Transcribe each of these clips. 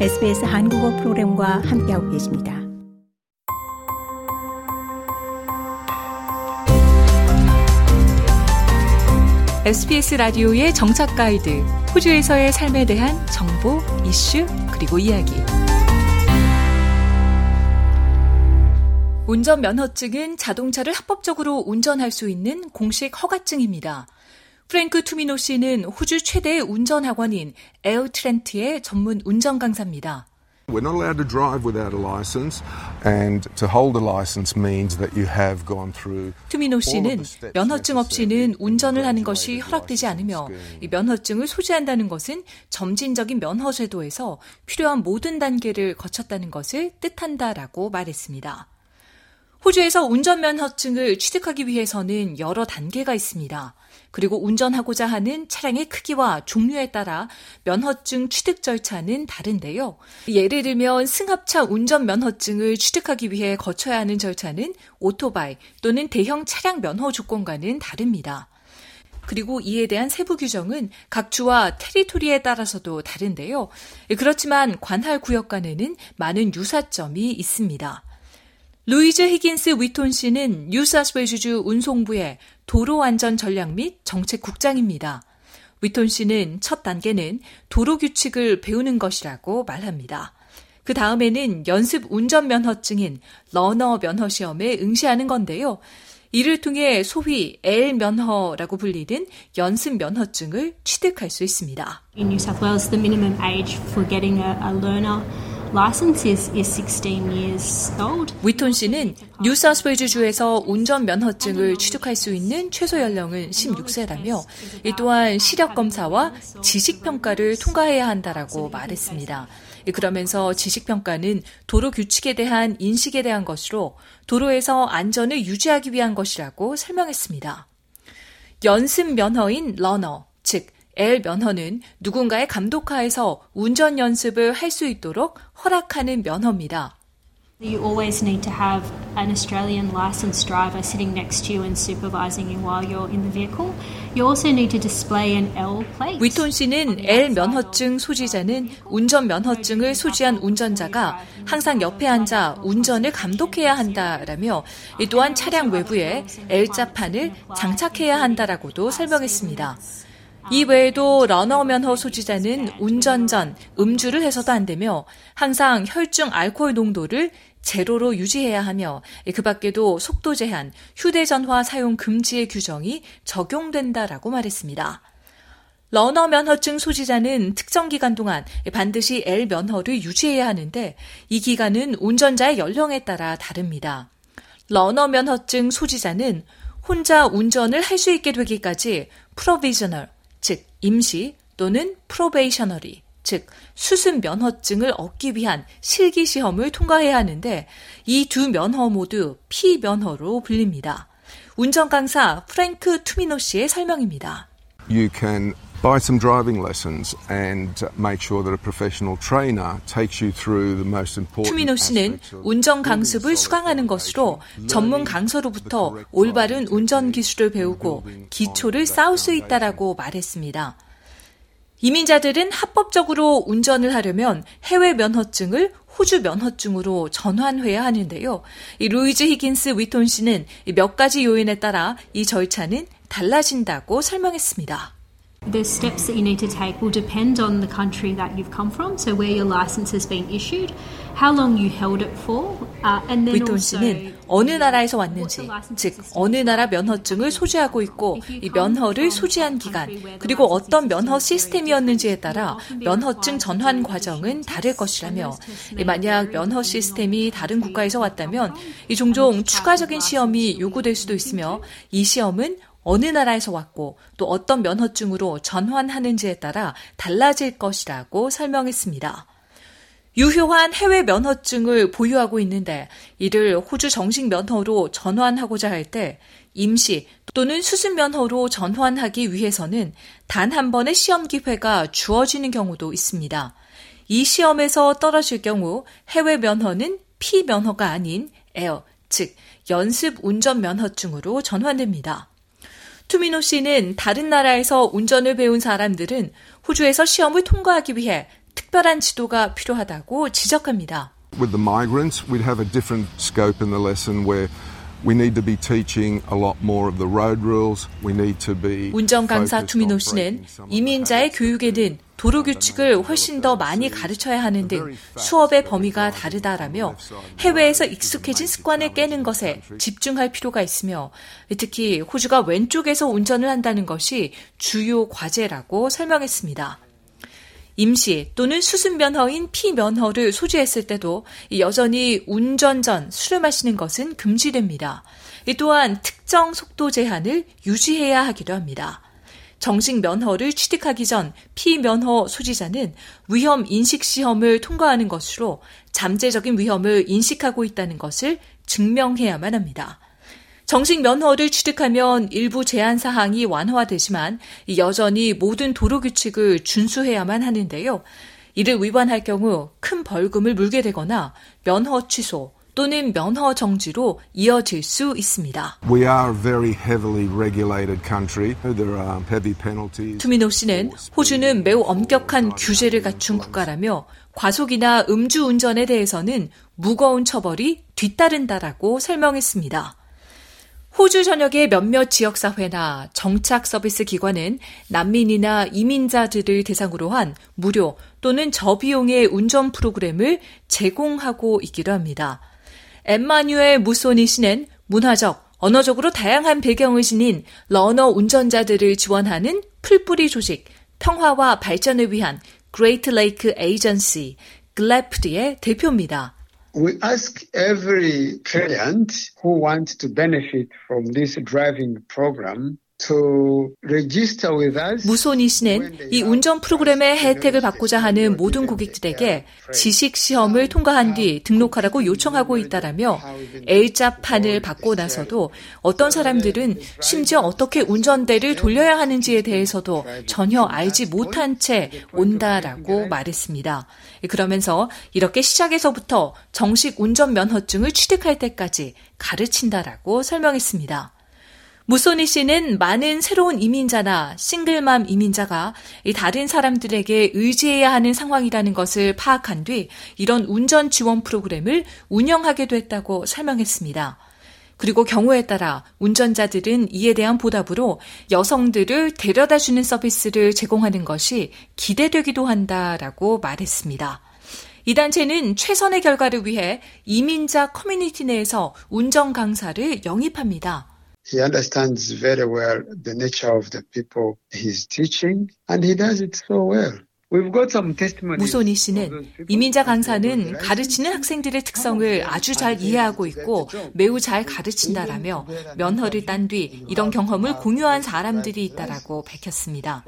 SBS 한국어 프로그램과 함께하고 계십니다. SBS 라디오의 정착 가이드, 호주에서의 삶에 대한 정보, 이슈, 그리고 이야기. 운전 면허증은 자동차를 합법적으로 운전할 수 있는 공식 허가증입니다. 프랭크 투미노 씨는 호주 최대의 운전 학원인 L Trent의 전문 운전 강사입니다. We're not allowed to drive without a license, and to hold a license means that you have gone through. 투미노 씨는 면허증 없이는 운전을 하는 것이 허락되지 않으며 이 면허증을 소지한다는 것은 점진적인 면허 제도에서 필요한 모든 단계를 거쳤다는 것을 뜻한다라고 말했습니다. 호주에서 운전면허증을 취득하기 위해서는 여러 단계가 있습니다. 그리고 운전하고자 하는 차량의 크기와 종류에 따라 면허증 취득 절차는 다른데요. 예를 들면 승합차 운전 면허증을 취득하기 위해 거쳐야 하는 절차는 오토바이 또는 대형 차량 면허 조건과는 다릅니다. 그리고 이에 대한 세부 규정은 각 주와 territory에 따라서도 다른데요. 그렇지만 관할 구역 간에는 많은 유사점이 있습니다. 루이즈 히긴스 위톤 씨는 뉴사우스웨일즈주 운송부의 도로 안전 전략 및 정책 국장입니다. 위톤 씨는 첫 단계는 도로 규칙을 배우는 것이라고 말합니다. 그 다음에는 연습 운전 면허증인 러너 면허 시험에 응시하는 건데요. 이를 통해 소위 L 면허라고 불리는 연습 면허증을 취득할 수 있습니다. In New South Wales, the minimum age for getting a, a learner 위톤 씨는 뉴사스웨이주주에서 운전 면허증을 취득할 수 있는 최소 연령은 16세라며 이 또한 시력 검사와 지식 평가를 통과해야 한다라고 말했습니다. 그러면서 지식 평가는 도로 규칙에 대한 인식에 대한 것으로 도로에서 안전을 유지하기 위한 것이라고 설명했습니다. 연습 면허인 러너, 즉 L 면허는 누군가의 감독하에서 운전 연습을 할 수 있도록 허락하는 면허입니다. You always need to have an Australian licensed driver sitting next to you and supervising you while you're in the vehicle. You also need to display an L plate. 위톤 씨는 L 면허증 소지자는 운전 면허증을 소지한 운전자가 항상 옆에 앉아 운전을 감독해야 한다라며 또한 차량 외부에 L자판을 장착해야 한다라고도 설명했습니다. 이 외에도 러너 면허 소지자는 운전 전 음주를 해서도 안 되며 항상 혈중 알코올 농도를 제로로 유지해야 하며 그 밖에도 속도 제한, 휴대전화 사용 금지의 규정이 적용된다라고 말했습니다. learner 면허증 소지자는 특정 기간 동안 반드시 L 면허를 유지해야 하는데 이 기간은 운전자의 연령에 따라 다릅니다. learner 면허증 소지자는 혼자 운전을 할 수 있게 되기까지 provisional, 즉 임시 또는 probationary, 즉 수습 면허증을 얻기 위한 실기 시험을 통과해야 하는데 이 두 면허 모두 P 면허로 불립니다. 운전 강사 프랭크 투미노 씨의 설명입니다. You can buy some driving lessons and make sure that a professional trainer takes you through the most important 투미노 씨는 운전 강습을 수강하는 것으로 전문 강사로부터 올바른 운전 기술을 배우고 기초를 쌓을 수 있다라고 말했습니다. 이민자들은 합법적으로 운전을 하려면 해외 면허증을 호주 면허증으로 전환해야 하는데요. 이 루이즈 히긴스 위톤 씨는 몇 가지 요인에 따라 이 절차는 달라진다고 설명했습니다. The steps that you need to take will depend on the country that you've come from, so where your license has been issued, how long you held it for, uh, and then 위톤 씨는 어느 나라에서 왔는지, 즉 어느 나라 면허증을 소지하고 있고 이 면허를 소지한 기간, 그리고 어떤 면허 시스템이었는지에 따라 면허증 전환 과정은 다를 것이라며 만약 면허 시스템이 다른 국가에서 왔다면 이 종종 추가적인 시험이 요구될 수도 있으며 이 시험은 어느 나라에서 왔고 또 어떤 면허증으로 전환하는지에 따라 달라질 것이라고 설명했습니다. 유효한 해외 면허증을 보유하고 있는데 이를 호주 정식 면허로 전환하고자 할 때 임시 또는 수습 면허로 전환하기 위해서는 단 한 번의 시험 기회가 주어지는 경우도 있습니다. 이 시험에서 떨어질 경우 해외 면허는 P 면허가 아닌 에어, 즉 연습 운전 면허증으로 전환됩니다. 투미노 씨는 다른 나라에서 운전을 배운 사람들은 호주에서 시험을 통과하기 위해 특별한 지도가 필요하다고 지적합니다. With the migrants, we'd have a different scope in the lesson where We need to be teaching a lot more of the road rules. We need to be 운전 강사 투미노 씨는 이민자의 교육에는 도로 규칙을 훨씬 더 많이 가르쳐야 하는 등 수업의 범위가 다르다라며 해외에서 익숙해진 습관을 깨는 것에 집중할 필요가 있으며 특히 호주가 왼쪽에서 운전을 한다는 것이 주요 과제라고 설명했습니다. 임시 또는 수습 면허인 피면허를 소지했을 때도 여전히 운전 전 술을 마시는 것은 금지됩니다. 또한 특정 속도 제한을 유지해야 하기도 합니다. 정식 면허를 취득하기 전 피면허 소지자는 위험 인식 시험을 통과하는 것으로 잠재적인 위험을 인식하고 있다는 것을 증명해야만 합니다. 정식 면허를 취득하면 일부 제한 사항이 완화되지만 여전히 모든 도로 규칙을 준수해야만 하는데요. 이를 위반할 경우 큰 벌금을 물게 되거나 면허 취소 또는 면허 정지로 이어질 수 있습니다. 투미노 씨는 호주는 매우 엄격한 규제를 갖춘 국가라며 과속이나 음주 운전에 대해서는 무거운 처벌이 뒤따른다라고 설명했습니다. 호주 전역의 몇몇 지역사회나 정착 서비스 기관은 난민이나 이민자들을 대상으로 한 무료 또는 저비용의 운전 프로그램을 제공하고 있기도 합니다. 엠마뉴엘 무소니 씨는 문화적, 언어적으로 다양한 배경을 지닌 learner 운전자들을 지원하는 풀뿌리 조직 평화와 발전을 위한 Great Lake Agency GLAPD의 대표입니다. We ask every client who wants to benefit from this driving program 무소니 씨는 이 운전 프로그램의 혜택을 받고자 하는 모든 고객들에게 지식 시험을 통과한 뒤 등록하라고 요청하고 있다라며 L자판을 받고 나서도 어떤 사람들은 심지어 어떻게 운전대를 돌려야 하는지에 대해서도 전혀 알지 못한 채 온다라고 말했습니다. 그러면서 이렇게 시작에서부터 정식 운전 면허증을 취득할 때까지 가르친다라고 설명했습니다. 무소니 씨는 많은 새로운 이민자나 싱글맘 이민자가 다른 사람들에게 의지해야 하는 상황이라는 것을 파악한 뒤 이런 운전 지원 프로그램을 운영하게 됐다고 설명했습니다. 그리고 경우에 따라 운전자들은 이에 대한 보답으로 여성들을 데려다 주는 서비스를 제공하는 것이 기대되기도 한다라고 말했습니다. 이 단체는 최선의 결과를 위해 이민자 커뮤니티 내에서 운전 강사를 영입합니다. He understands very well the nature of the people he's teaching, and he does it so well. 무소니 씨는 이민자 강사는 가르치는 학생들의 특성을 아주 잘 이해하고 있고 매우 잘 가르친다라며 면허를 딴 뒤 이런 경험을 공유한 사람들이 있다라고 밝혔습니다.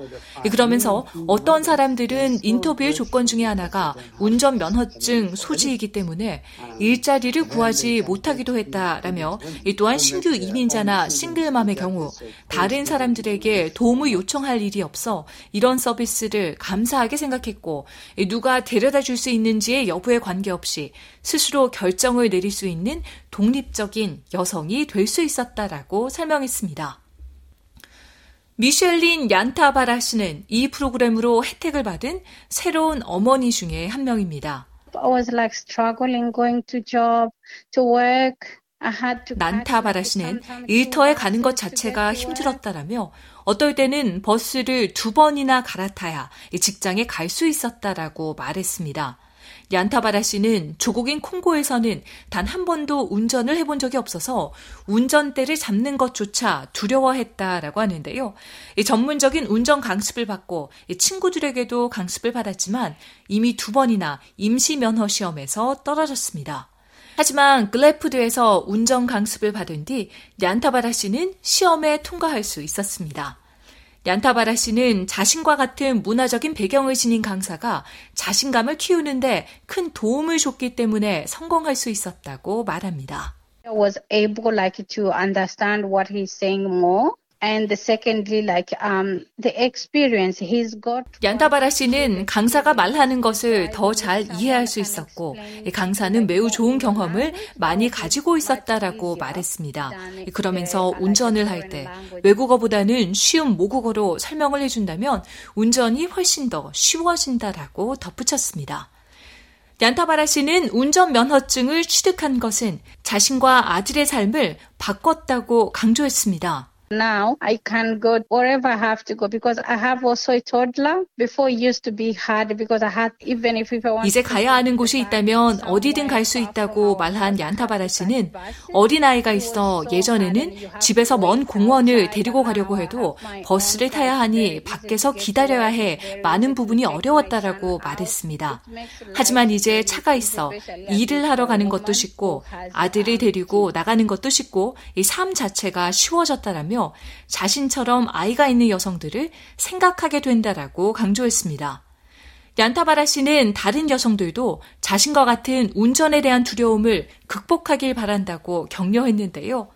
그러면서 어떤 사람들은 인터뷰의 조건 중에 하나가 운전 면허증 소지이기 때문에 일자리를 구하지 못하기도 했다라며 또한 신규 이민자나 싱글맘의 경우 다른 사람들에게 도움을 요청할 일이 없어 이런 서비스를 감사하 게 다르게 생각했고 누가 데려다 줄 수 있는지의 여부에 관계없이 스스로 결정을 내릴 수 있는 독립적인 여성이 될 수 있었다라고 설명했습니다. 미셸린 얀타바라 씨는 이 프로그램으로 혜택을 받은 새로운 어머니 중에 한 명입니다. I was like struggling going to job, to work. 난타바라 씨는 일터에 가는 것 자체가 힘들었다라며 어떨 때는 버스를 두 번이나 갈아타야 직장에 갈 수 있었다라고 말했습니다. 얀타바라 씨는 조국인 콩고에서는 단 한 번도 운전을 해본 적이 없어서 운전대를 잡는 것조차 두려워했다라고 하는데요. 전문적인 운전 강습을 받고 친구들에게도 강습을 받았지만 이미 두 번이나 임시 면허 시험에서 떨어졌습니다. 하지만 글래프드에서 운전 강습을 받은 뒤 얀타바라 씨는 시험에 통과할 수 있었습니다. 얀타바라 씨는 자신과 같은 문화적인 배경을 지닌 강사가 자신감을 키우는데 큰 도움을 줬기 때문에 성공할 수 있었다고 말합니다. was able like to understand what he's saying more. And secondly, like um, the experience he's got. 얀타바라 씨는 강사가 말하는 것을 더 잘 이해할 수 있었고, 강사는 매우 좋은 경험을 많이 가지고 있었다라고 말했습니다. 그러면서 운전을 할 때 외국어보다는 쉬운 모국어로 설명을 해준다면 운전이 훨씬 더 쉬워진다라고 덧붙였습니다. 얀타바라 씨는 운전 면허증을 취득한 것은 자신과 아들의 삶을 바꿨다고 강조했습니다. Now I can go wherever I have to go because I have also a toddler. Before it used to be hard because I had even if I want 이제 가야 하는 곳이 있다면 어디든 갈 수 있다고 말한 얀타바라 씨는 어린 아이가 있어 예전에는 집에서 먼 공원을 데리고 가려고 해도 버스를 타야 하니 밖에서 기다려야 해 많은 부분이 어려웠다라고 말했습니다. 하지만 이제 차가 있어 일을 하러 가는 것도 쉽고 아들을 데리고 나가는 것도 쉽고 이 삶 자체가 쉬워졌다라며 하며 자신처럼 아이가 있는 여성들을 생각하게 된다라고 강조했습니다. 얀타바라 씨는 다른 여성들도 자신과 같은 운전에 대한 두려움을 극복하길 바란다고 격려했는데요.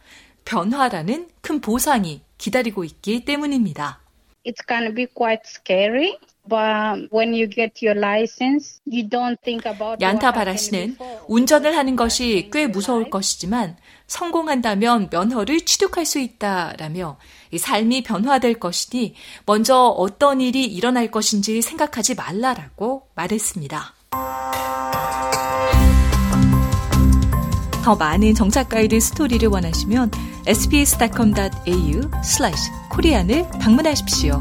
변화라는 큰 보상이 기다리고 있기 때문입니다. It's gonna be quite scary. 얀타바라 씨는 운전을 하는 것이 꽤 무서울 것이지만 성공한다면 면허를 취득할 수 있다라며 삶이 변화될 것이니 먼저 어떤 일이 일어날 것인지 생각하지 말라라고 말했습니다. 더 많은 정착 가이드 스토리를 원하시면 sbs.com.au/korean을 방문하십시오.